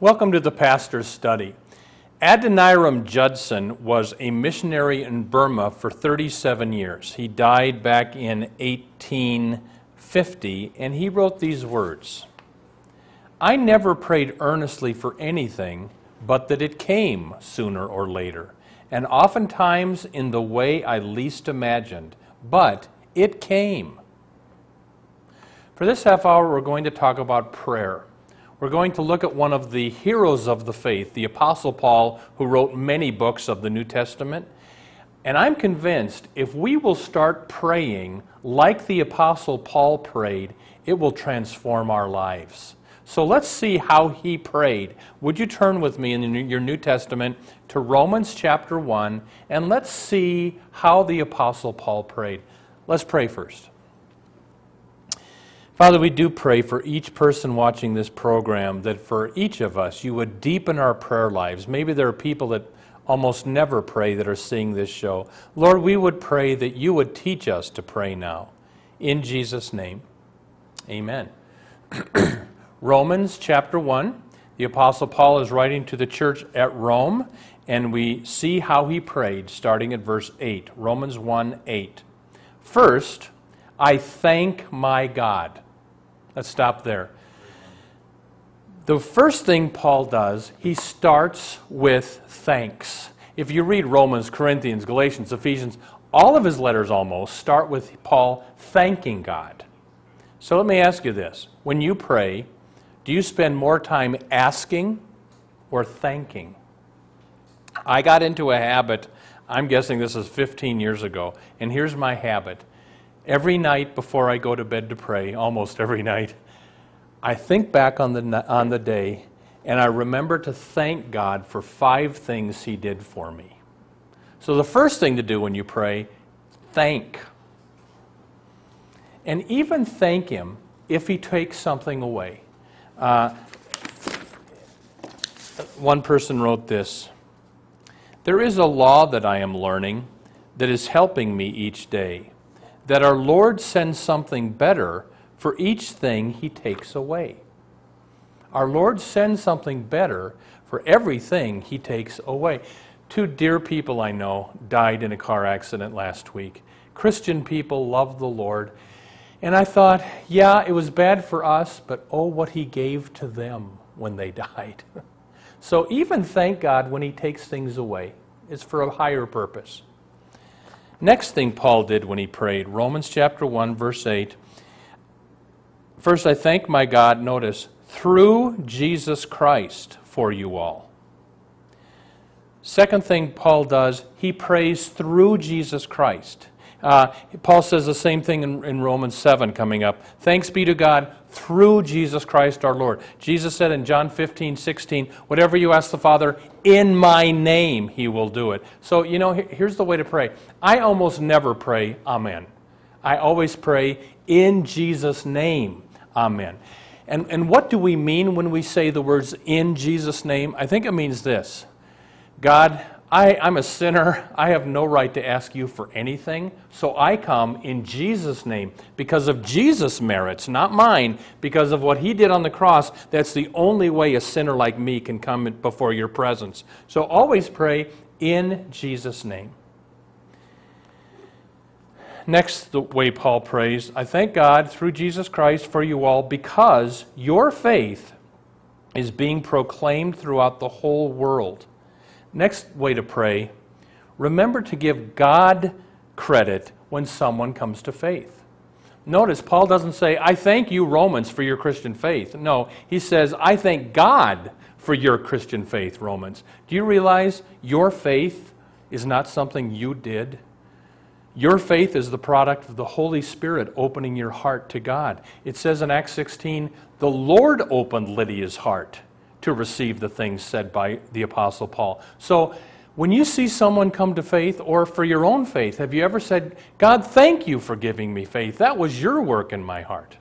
Welcome to the Pastor's Study. Adoniram Judson was a missionary in Burma for 37 years. He died back in 1850, and he wrote these words I never prayed earnestly for anything but that it came sooner or later, and oftentimes in the way I least imagined, but it came. For this half hour, we're going to talk about prayer we're going to look at one of the heroes of the faith, the Apostle Paul, who wrote many books of the New Testament. And I'm convinced if we will start praying like the Apostle Paul prayed, it will transform our lives. So let's see how he prayed. Would you turn with me in your New Testament to Romans chapter 1 and let's see how the Apostle Paul prayed? Let's pray first. Father, we do pray for each person watching this program that for each of us you would deepen our prayer lives. Maybe there are people that almost never pray that are seeing this show. Lord, we would pray that you would teach us to pray now. In Jesus' name, amen. Romans chapter 1. The Apostle Paul is writing to the church at Rome, and we see how he prayed starting at verse 8. Romans 1 8. First, I thank my God. Let's stop there. The first thing Paul does, he starts with thanks. If you read Romans, Corinthians, Galatians, Ephesians, all of his letters almost start with Paul thanking God. So let me ask you this when you pray, do you spend more time asking or thanking? I got into a habit, I'm guessing this is 15 years ago, and here's my habit every night before I go to bed to pray, almost every night, I think back on the, on the day and I remember to thank God for five things He did for me. So, the first thing to do when you pray, thank. And even thank Him if He takes something away. Uh, one person wrote this There is a law that I am learning that is helping me each day that our Lord sends something better for each thing he takes away. Our Lord sends something better for everything he takes away. Two dear people I know died in a car accident last week. Christian people love the Lord. And I thought, yeah, it was bad for us, but oh, what he gave to them when they died. so even thank God when he takes things away. It's for a higher purpose. Next thing Paul did when he prayed, Romans chapter 1, verse 8. First, I thank my God, notice, through Jesus Christ for you all. Second thing Paul does, he prays through Jesus Christ. Uh, Paul says the same thing in, in, Romans 7 coming up. Thanks be to God through Jesus Christ our Lord. Jesus said in John 15, 16, whatever you ask the Father in my name, he will do it. So, you know, here's the way to pray. I almost never pray, Amen. I always pray in Jesus' name, Amen. And, and what do we mean when we say the words in Jesus' name? I think it means this God, I, am a sinner. I have no right to ask you for anything. So I come in Jesus' name because of Jesus' merits, not mine, because of what he did on the cross. That's the only way a sinner like me can come before your presence. So always pray in Jesus' name. Next, the way Paul prays I thank God through Jesus Christ for you all because your faith is being proclaimed throughout the whole world. Next way to pray remember to give God credit when someone comes to faith. Notice, Paul doesn't say, I thank you, Romans, for your Christian faith. No, he says, I thank God for your Christian faith, Romans. Do you realize your faith is not something you did? Your faith is the product of the Holy Spirit opening your heart to God. It says in Acts 16, the Lord opened Lydia's heart to receive the things said by the Apostle Paul. So, when you see someone come to faith, or for your own faith, have you ever said, God, thank you for giving me faith? That was your work in my heart.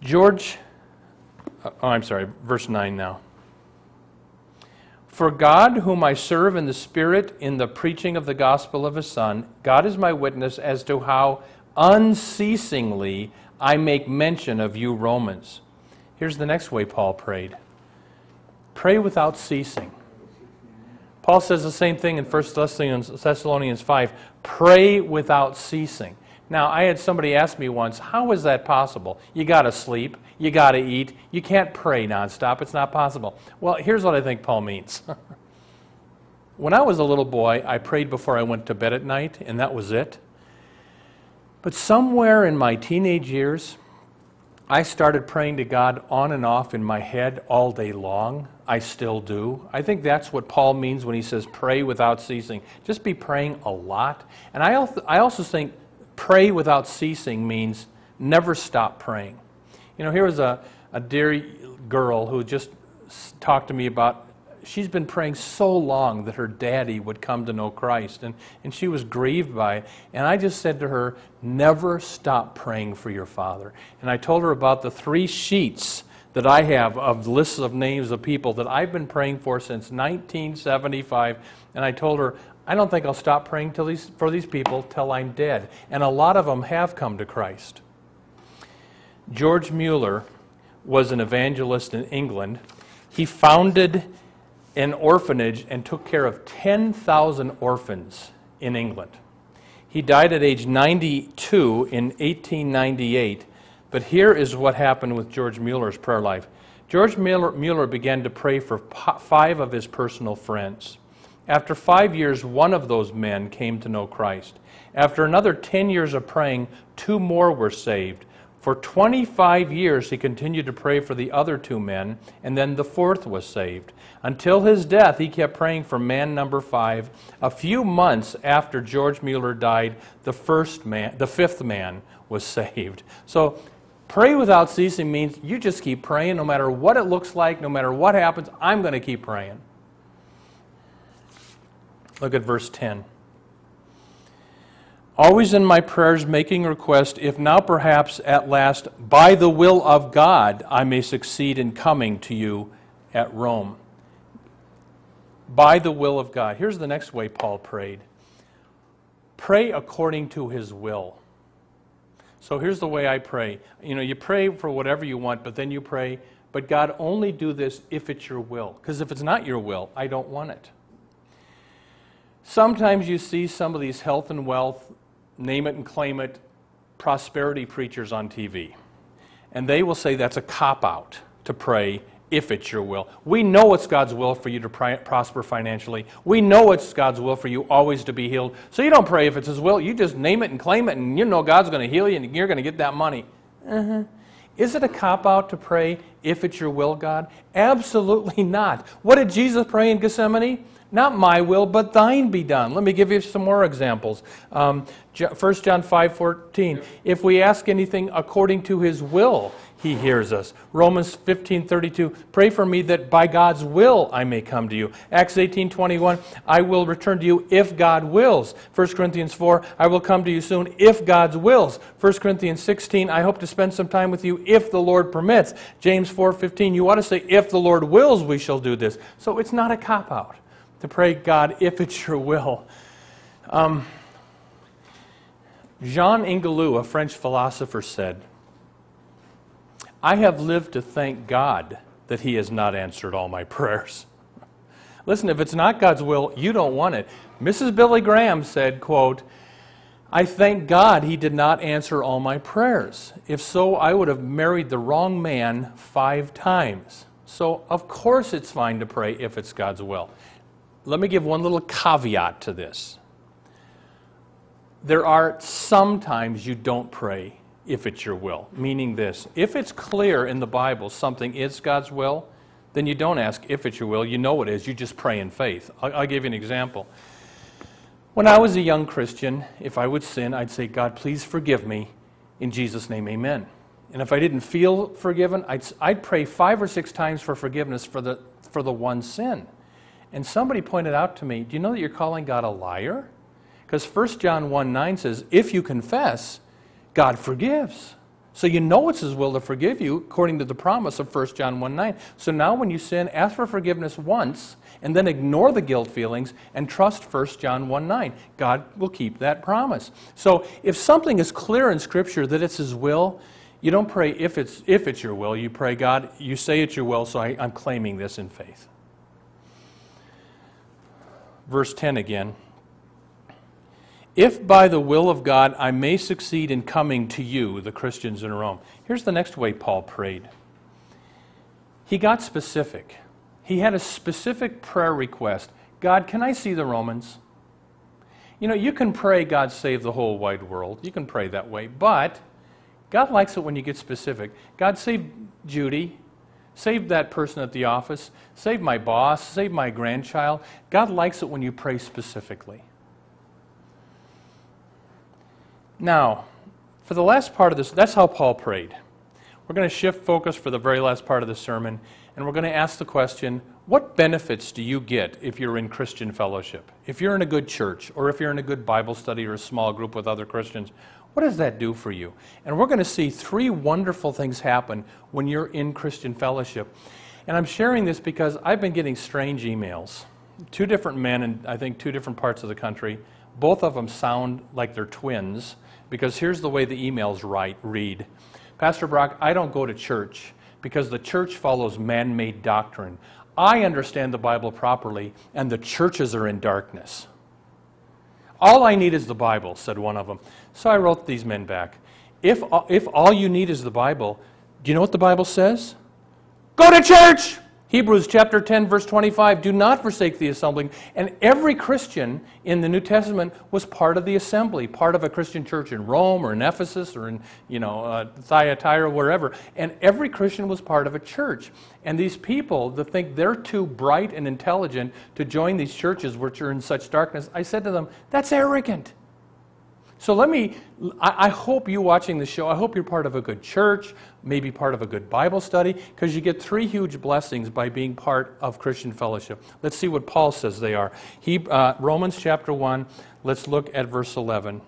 George, uh, oh, I'm sorry, verse 9 now. For God, whom I serve in the Spirit in the preaching of the gospel of His Son, God is my witness as to how unceasingly I make mention of you, Romans. Here's the next way Paul prayed pray without ceasing. Paul says the same thing in 1 Thessalonians 5 pray without ceasing. Now, I had somebody ask me once, how is that possible? You got to sleep, you got to eat, you can't pray nonstop, it's not possible. Well, here's what I think Paul means. when I was a little boy, I prayed before I went to bed at night, and that was it. But somewhere in my teenage years, I started praying to God on and off in my head all day long. I still do. I think that's what Paul means when he says pray without ceasing. Just be praying a lot. And I also, I also think pray without ceasing means never stop praying. You know, here was a, a dear girl who just talked to me about she's been praying so long that her daddy would come to know Christ, and, and she was grieved by it. And I just said to her, Never stop praying for your father. And I told her about the three sheets that I have of lists of names of people that I've been praying for since 1975. And I told her, I don't think I'll stop praying these, for these people till I'm dead. And a lot of them have come to Christ. George Mueller was an evangelist in England. He founded an orphanage and took care of 10,000 orphans in England. He died at age 92 in 1898, but here is what happened with George Mueller's prayer life. George Mueller, Mueller began to pray for five of his personal friends. After five years, one of those men came to know Christ. After another 10 years of praying, two more were saved. For 25 years, he continued to pray for the other two men, and then the fourth was saved. Until his death, he kept praying for man number five. A few months after George Mueller died, the, first man, the fifth man was saved. So, pray without ceasing means you just keep praying no matter what it looks like, no matter what happens, I'm going to keep praying. Look at verse 10. Always in my prayers making request, if now perhaps at last, by the will of God, I may succeed in coming to you at Rome. By the will of God. Here's the next way Paul prayed pray according to his will. So here's the way I pray. You know, you pray for whatever you want, but then you pray, but God, only do this if it's your will. Because if it's not your will, I don't want it. Sometimes you see some of these health and wealth name it and claim it prosperity preachers on TV. And they will say that's a cop out to pray if it's your will. We know it's God's will for you to prosper financially. We know it's God's will for you always to be healed. So you don't pray if it's His will. You just name it and claim it, and you know God's going to heal you and you're going to get that money. Uh-huh. Is it a cop out to pray if it's your will, God? Absolutely not. What did Jesus pray in Gethsemane? Not my will, but thine be done. Let me give you some more examples. Um, 1 John 5 14. If we ask anything according to his will, he hears us. Romans 15 32. Pray for me that by God's will I may come to you. Acts 18 21. I will return to you if God wills. 1 Corinthians 4. I will come to you soon if God's wills. 1 Corinthians 16. I hope to spend some time with you if the Lord permits. James 4 15. You ought to say, if the Lord wills, we shall do this. So it's not a cop out to pray, God, if it's your will. Um, Jean Ingelow, a French philosopher, said, I have lived to thank God that He has not answered all my prayers. Listen, if it's not God's will, you don't want it. Mrs. Billy Graham said, quote, I thank God he did not answer all my prayers. If so, I would have married the wrong man five times. So, of course, it's fine to pray if it's God's will let me give one little caveat to this. There are sometimes you don't pray if it's your will, meaning this if it's clear in the Bible something is God's will, then you don't ask if it's your will. You know it is. You just pray in faith. I'll, I'll give you an example. When I was a young Christian, if I would sin, I'd say, God, please forgive me. In Jesus' name, amen. And if I didn't feel forgiven, I'd, I'd pray five or six times for forgiveness for the, for the one sin. And somebody pointed out to me, Do you know that you're calling God a liar? Because 1 John 1 9 says, If you confess, God forgives. So you know it's His will to forgive you according to the promise of 1 John 1 9. So now when you sin, ask for forgiveness once and then ignore the guilt feelings and trust 1 John 1 9. God will keep that promise. So if something is clear in Scripture that it's His will, you don't pray if it's, if it's your will. You pray, God, you say it's your will, so I, I'm claiming this in faith. Verse 10 again. If by the will of God I may succeed in coming to you, the Christians in Rome. Here's the next way Paul prayed. He got specific. He had a specific prayer request God, can I see the Romans? You know, you can pray, God save the whole wide world. You can pray that way. But God likes it when you get specific. God save Judy. Save that person at the office. Save my boss. Save my grandchild. God likes it when you pray specifically. Now, for the last part of this, that's how Paul prayed. We're going to shift focus for the very last part of the sermon, and we're going to ask the question what benefits do you get if you're in Christian fellowship? If you're in a good church, or if you're in a good Bible study or a small group with other Christians, what does that do for you? And we're going to see three wonderful things happen when you're in Christian fellowship. And I'm sharing this because I've been getting strange emails. Two different men in, I think, two different parts of the country. Both of them sound like they're twins because here's the way the emails write, read. Pastor Brock, I don't go to church because the church follows man made doctrine. I understand the Bible properly, and the churches are in darkness. All I need is the Bible, said one of them. So I wrote these men back. If, if all you need is the Bible, do you know what the Bible says? Go to church! Hebrews chapter 10, verse 25 do not forsake the assembling. And every Christian in the New Testament was part of the assembly, part of a Christian church in Rome or in Ephesus or in you know, uh, Thyatira, wherever. And every Christian was part of a church. And these people that think they're too bright and intelligent to join these churches which are in such darkness, I said to them, that's arrogant. So let me, I, hope you watching the show, I hope you're part of a good church, maybe part of a good Bible study, because you get three huge blessings by being part of Christian fellowship. Let's see what Paul says they are. He, uh, Romans chapter 1, let's look at verse 11.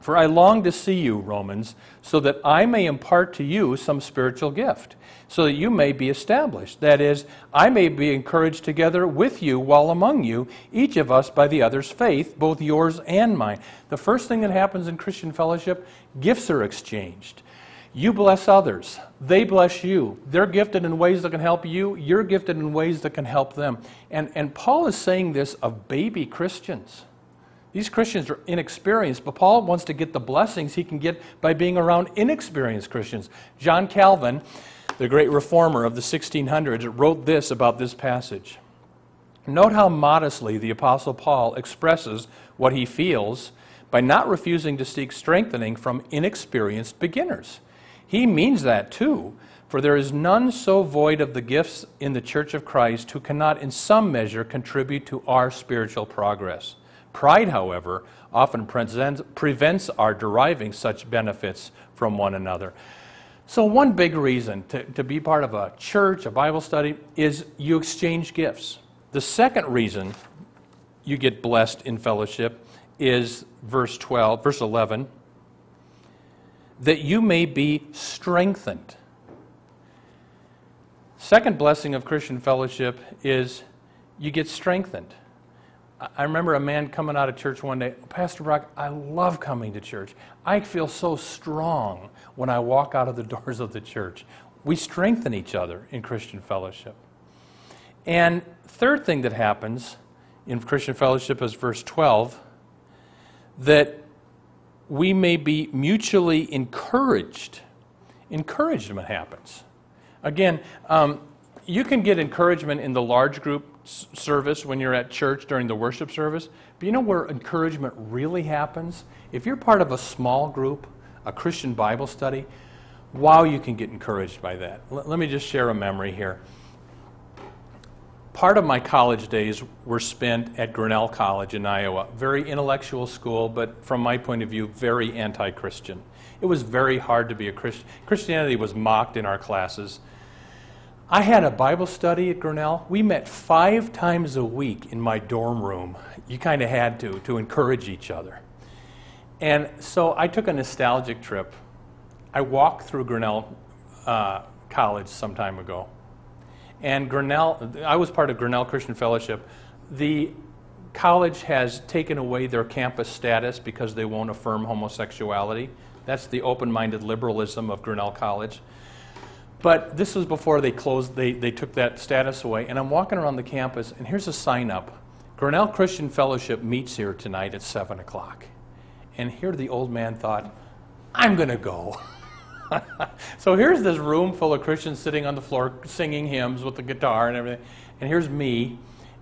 For I long to see you, Romans, so that I may impart to you some spiritual gift, so that you may be established. That is, I may be encouraged together with you while among you, each of us by the other's faith, both yours and mine. The first thing that happens in Christian fellowship, gifts are exchanged. You bless others, they bless you. They're gifted in ways that can help you, you're gifted in ways that can help them. And, and Paul is saying this of baby Christians. These Christians are inexperienced, but Paul wants to get the blessings he can get by being around inexperienced Christians. John Calvin, the great reformer of the 1600s, wrote this about this passage. Note how modestly the Apostle Paul expresses what he feels by not refusing to seek strengthening from inexperienced beginners. He means that too, for there is none so void of the gifts in the church of Christ who cannot in some measure contribute to our spiritual progress. Pride, however, often prevents our deriving such benefits from one another. So, one big reason to, to be part of a church, a Bible study, is you exchange gifts. The second reason you get blessed in fellowship is verse 12, verse 11, that you may be strengthened. Second blessing of Christian fellowship is you get strengthened. I remember a man coming out of church one day, Pastor Brock, I love coming to church. I feel so strong when I walk out of the doors of the church. We strengthen each other in Christian fellowship. And third thing that happens in Christian fellowship is verse 12 that we may be mutually encouraged. Encouragement happens. Again, um, you can get encouragement in the large group service when you're at church during the worship service. But you know where encouragement really happens? If you're part of a small group, a Christian Bible study, wow, you can get encouraged by that. L- let me just share a memory here. part of my college days were spent at Grinnell College in Iowa. Very intellectual school, but from my point of view, very anti Christian. It was very hard to be a Christian. Christianity was mocked in our classes. I had a Bible study at Grinnell. We met five times a week in my dorm room. You kind of had to, to encourage each other. And so I took a nostalgic trip. I walked through Grinnell uh, College some time ago. And Grinnell, I was part of Grinnell Christian Fellowship. The college has taken away their campus status because they won't affirm homosexuality. That's the open minded liberalism of Grinnell College. But this was before they closed, they, they took that status away. And I'm walking around the campus, and here's a sign up Grinnell Christian Fellowship meets here tonight at 7 o'clock. And here the old man thought, I'm going to go. so here's this room full of Christians sitting on the floor singing hymns with the guitar and everything. And here's me.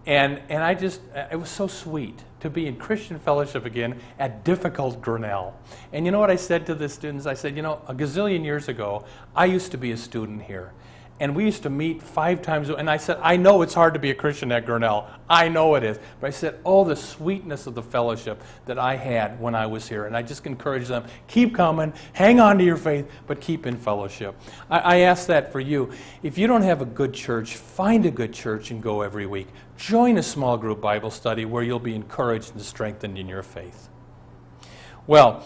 And, and I just, uh, it was so sweet to be in Christian fellowship again at difficult Grinnell. And you know what I said to the students? I said, you know, a gazillion years ago, I used to be a student here and we used to meet five times. And I said, I know it's hard to be a Christian at Grinnell. I know it is. But I said, oh, the sweetness of the fellowship that I had when I was here. And I just encourage them, keep coming, hang on to your faith, but keep in fellowship. I, I ask that for you. If you don't have a good church, find a good church and go every week. Join a small group Bible study where you'll be encouraged and strengthened in your faith. Well,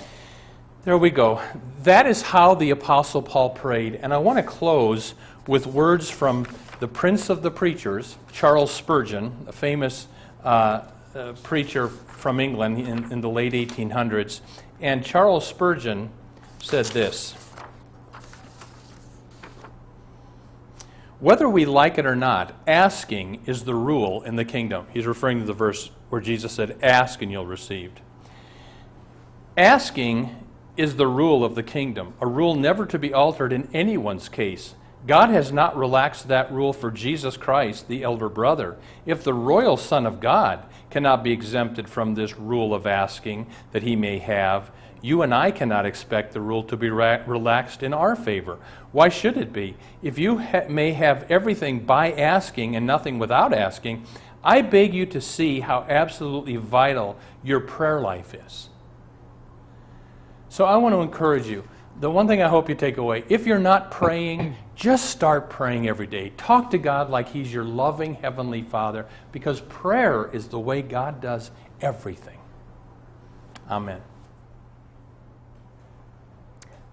there we go. That is how the Apostle Paul prayed. And I want to close with words from the Prince of the Preachers, Charles Spurgeon, a famous uh, uh, preacher from England in, in the late 1800s. And Charles Spurgeon said this Whether we like it or not, asking is the rule in the kingdom. He's referring to the verse where Jesus said, Ask and you'll receive. Asking is the rule of the kingdom, a rule never to be altered in anyone's case. God has not relaxed that rule for Jesus Christ, the elder brother. If the royal Son of God cannot be exempted from this rule of asking that he may have, you and I cannot expect the rule to be ra- relaxed in our favor. Why should it be? If you ha- may have everything by asking and nothing without asking, I beg you to see how absolutely vital your prayer life is. So I want to encourage you the one thing I hope you take away if you're not praying, just start praying every day. Talk to God like He's your loving Heavenly Father because prayer is the way God does everything. Amen.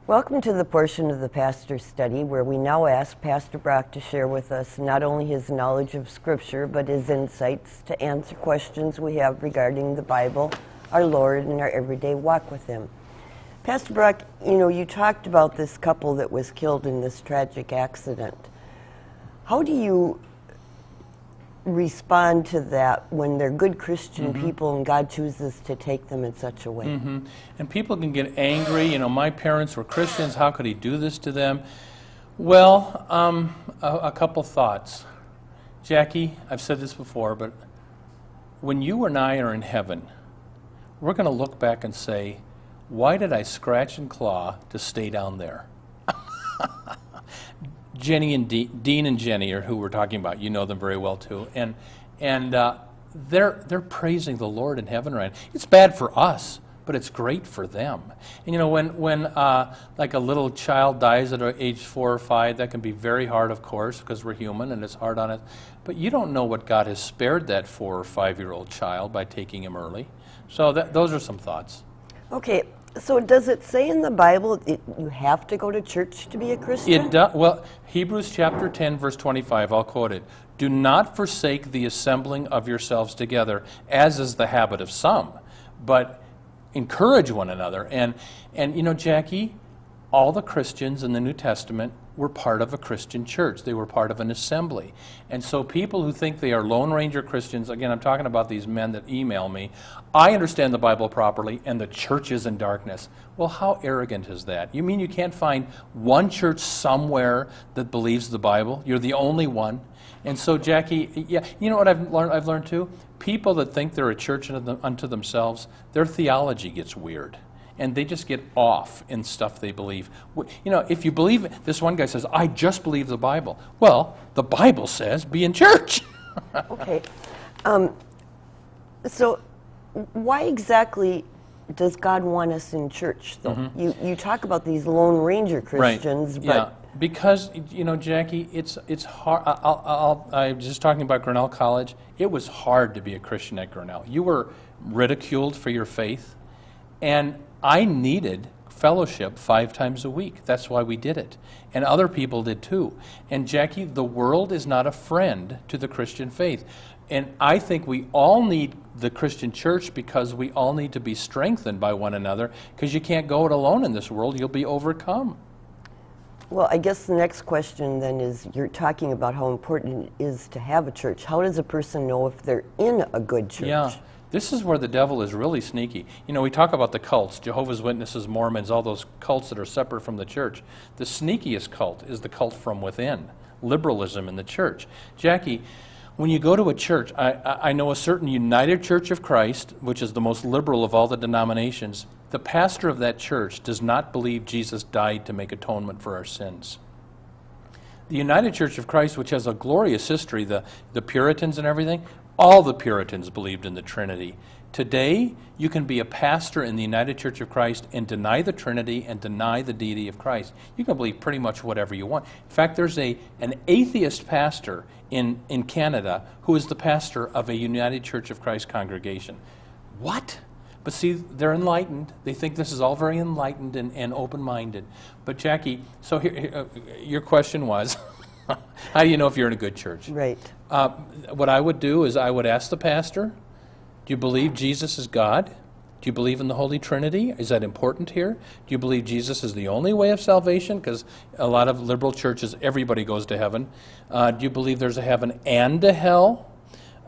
Welcome to the portion of the pastor's study where we now ask Pastor Brock to share with us not only his knowledge of Scripture, but his insights to answer questions we have regarding the Bible, our Lord, and our everyday walk with Him. Pastor Brock, you know, you talked about this couple that was killed in this tragic accident. How do you respond to that when they're good Christian Mm-hmm. people and God chooses to take them in such a way? hmm And people can get angry. You know, my parents were Christians. How could he do this to them? Well, um, a, a couple thoughts. Jackie, I've said this before, but when you and I are in heaven, we're going to look back and say, why did I scratch and claw to stay down there? Jenny and De- Dean and Jenny are who we're talking about. You know them very well too, and and uh, they're they're praising the Lord in heaven right. It's bad for us, but it's great for them. And you know when when uh, like a little child dies at age four or five, that can be very hard, of course, because we're human and it's hard on us. But you don't know what God has spared that four or five year old child by taking him early. So that, those are some thoughts. Okay, so does it say in the Bible it, you have to go to church to be a Christian? It does. Well, Hebrews chapter 10, verse 25, I'll quote it. Do not forsake the assembling of yourselves together, as is the habit of some, but encourage one another. And, and you know, Jackie, all the Christians in the New Testament were part of a Christian church. They were part of an assembly. And so people who think they are Lone Ranger Christians, again, I'm talking about these men that email me, I understand the Bible properly and the church is in darkness. Well, how arrogant is that? You mean you can't find one church somewhere that believes the Bible? You're the only one. And so, Jackie, yeah, you know what I've learned, I've learned too? People that think they're a church unto unto themselves, their theology gets weird and they just get off in stuff they believe. You know, if you believe, this one guy says, I just believe the Bible. Well, the Bible says be in church. Okay. Um, so, why exactly does God want us in church, though? You, you talk about these Lone Ranger Christians, Mm-hmm. right. but yeah. Because you know, Jackie, it's it's hard. I'll, I'll, I'm just talking about Grinnell College. It was hard to be a Christian at Grinnell. You were ridiculed for your faith, and I needed fellowship five times a week. That's why we did it, and other people did too. And Jackie, the world is not a friend to the Christian faith, and I think we all need the Christian church because we all need to be strengthened by one another. Because you can't go it alone in this world; you'll be overcome. well, I guess the next question then is you're talking about how important it is to have a church. How does a person know if they're in a good church? Yeah. This is where the devil is really sneaky. You know, we talk about the cults, Jehovah's Witnesses, Mormons, all those cults that are separate from the church. The sneakiest cult is the cult from within, liberalism in the church. Jackie, when you go to a church, I, I know a certain United Church of Christ, which is the most liberal of all the denominations. The pastor of that church does not believe Jesus died to make atonement for our sins. The United Church of Christ, which has a glorious history, the, the Puritans and everything, all the Puritans believed in the Trinity. Today, you can be a pastor in the United Church of Christ and deny the Trinity and deny the deity of Christ. You can believe pretty much whatever you want. In fact, there's a, an atheist pastor in, in Canada who is the pastor of a United Church of Christ congregation. What? But see, they're enlightened. They think this is all very enlightened and, and open minded. But, Jackie, so here, here, uh, your question was how do you know if you're in a good church? Right. Uh, what I would do is I would ask the pastor, Do you believe Jesus is God? Do you believe in the Holy Trinity? Is that important here? Do you believe Jesus is the only way of salvation? Because a lot of liberal churches, everybody goes to heaven. Uh, do you believe there's a heaven and a hell?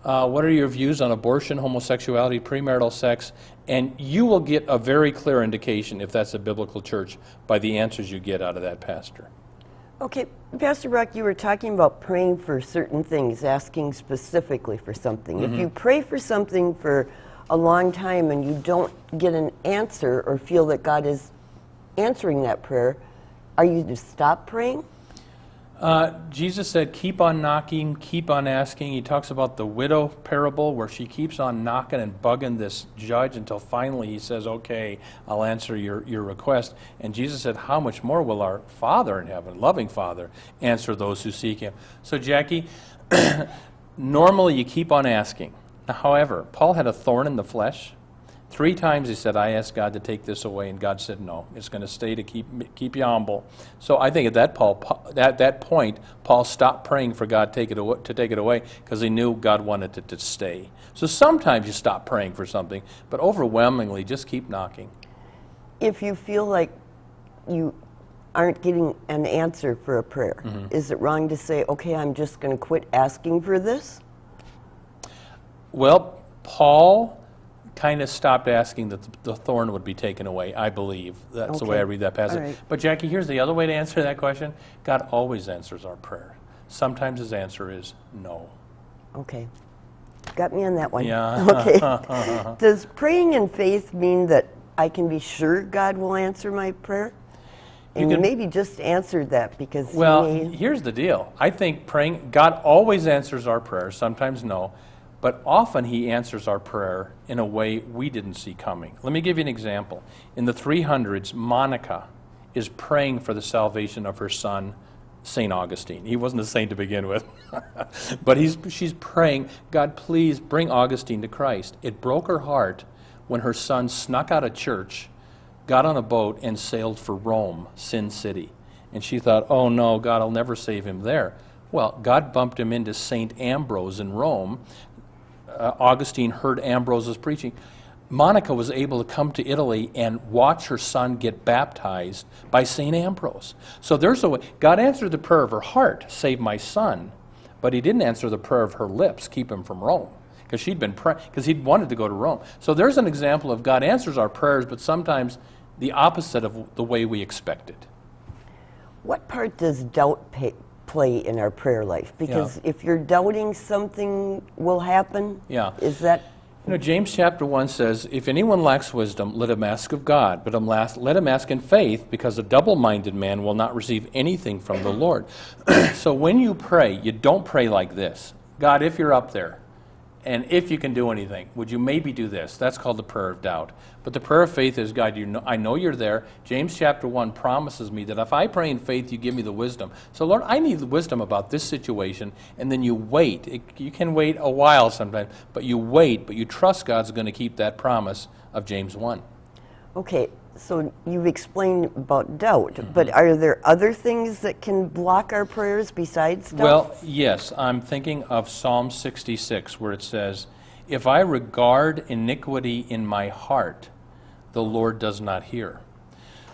Uh, what are your views on abortion, homosexuality, premarital sex? And you will get a very clear indication if that's a biblical church by the answers you get out of that pastor. Okay, Pastor Brock, you were talking about praying for certain things, asking specifically for something. Mm-hmm. If you pray for something for a long time and you don't get an answer or feel that God is answering that prayer, are you to stop praying? Uh, Jesus said, keep on knocking, keep on asking. He talks about the widow parable where she keeps on knocking and bugging this judge until finally he says, okay, I'll answer your, your request. And Jesus said, how much more will our Father in heaven, loving Father, answer those who seek him? So, Jackie, normally you keep on asking. However, Paul had a thorn in the flesh. Three times he said, I asked God to take this away, and God said, No, it's going to stay to keep, keep you humble. So I think at that, Paul, at that point, Paul stopped praying for God take it away, to take it away because he knew God wanted it to stay. So sometimes you stop praying for something, but overwhelmingly, just keep knocking. If you feel like you aren't getting an answer for a prayer, Mm-hmm. is it wrong to say, okay, I'm just going to quit asking for this? Well, Paul kind of stopped asking that the thorn would be taken away, I believe. That's the way I Okay. read that passage. Right. But, Jackie, here's the other way to answer that question God always answers our prayer. Sometimes his answer is no. Okay. Got me on that one. Yeah. Okay. Does praying in faith mean that I can be sure God will answer my prayer? And you, can- maybe just answered that because Well, he may- here's the deal. I think praying, God always answers our prayers, sometimes no, but often He answers our prayer in a way we didn't see coming. Let me give you an example. In the 300s, Monica is praying for the salvation of her son, St. Augustine. He wasn't a saint to begin with, but he's, she's praying, God, please bring Augustine to Christ. It broke her heart when her son snuck out of church got on a boat and sailed for Rome, Sin City. And she thought, oh no, God I'll never save him there. Well, God bumped him into St. Ambrose in Rome. Uh, Augustine heard Ambrose's preaching. Monica was able to come to Italy and watch her son get baptized by St. Ambrose. So there's a way. God answered the prayer of her heart, save my son, but he didn't answer the prayer of her lips, keep him from Rome because she'd been because he'd wanted to go to Rome. So there's an example of God answers our prayers, but sometimes the opposite of the way we expect it. what part does doubt pay, play in our prayer life? Because if you're doubting something will happen, Yeah. is that You know, James chapter 1 says, If anyone lacks wisdom, let him ask of God, but um, let him ask in faith, because a double minded man will not receive anything from the Lord. so when you pray, you don't pray like this. God, if you're up there, and if you can do anything, would you maybe do this? That's called the prayer of doubt. But the prayer of faith is, God, you know, I know you're there. James chapter 1 promises me that if I pray in faith, you give me the wisdom. So, Lord, I need the wisdom about this situation, and then you wait. It, you can wait a while sometimes, but you wait, but you trust God's going to keep that promise of James 1. Okay, so you've explained about doubt, Mm-hmm. but are there other things that can block our prayers besides doubt? Well, yes, I'm thinking of Psalm 66, where it says, If I regard iniquity in my heart, the Lord does not hear.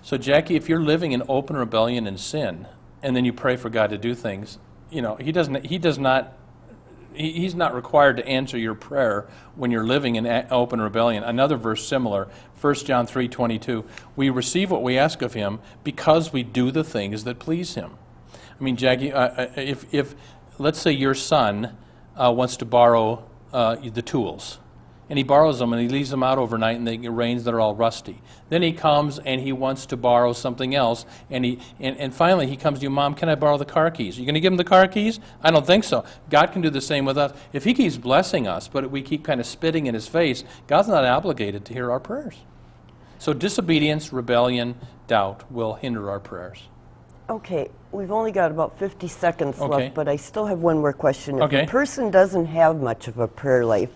So, Jackie, if you're living in open rebellion and sin, and then you pray for God to do things, you know, He doesn't, He does not. He- He's not required to answer your prayer when you're living in open rebellion. Another verse similar, 1 John 3:22, we receive what we ask of him because we do the things that please him. I mean, Jackie, uh, uh, if, if let's say your son uh, wants to borrow uh, the tools, and he borrows them and he leaves them out overnight and they, it rains, they're all rusty. Then he comes and he wants to borrow something else, and, he, and, and finally he comes to you, Mom, can I borrow the car keys? Are you going to give him the car keys? I don't think so. God can do the same with us. If he keeps blessing us, but we keep kind of spitting in his face, God's not obligated to hear our prayers. So disobedience, rebellion, doubt will hinder our prayers. Okay, we've only got about 50 seconds Okay. left, but I still have one more question. If Okay. a person doesn't have much of a prayer life,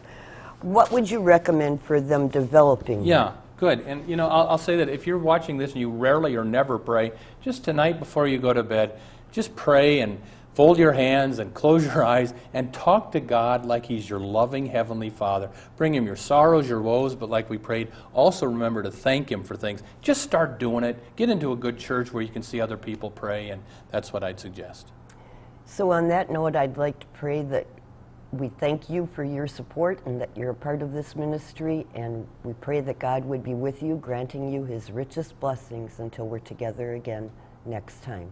what would you recommend for them developing? Yeah, good. And you know, I'll, I'll say that if you're watching this and you rarely or never pray, just tonight before you go to bed, just pray and fold your hands and close your eyes and talk to God like He's your loving Heavenly Father. Bring Him your sorrows, your woes, but like we prayed, also remember to thank Him for things. Just start doing it. Get into a good church where you can see other people pray, and that's what I'd suggest. So, on that note, I'd like to pray that we thank you for your support and that you're a part of this ministry, and we pray that God would be with you, granting you his richest blessings until we're together again next time.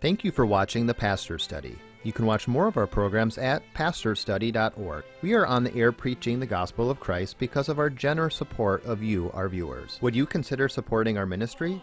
Thank you for watching the Pastor Study. You can watch more of our programs at pastorstudy.org. We are on the air preaching the gospel of Christ because of our generous support of you, our viewers. Would you consider supporting our ministry?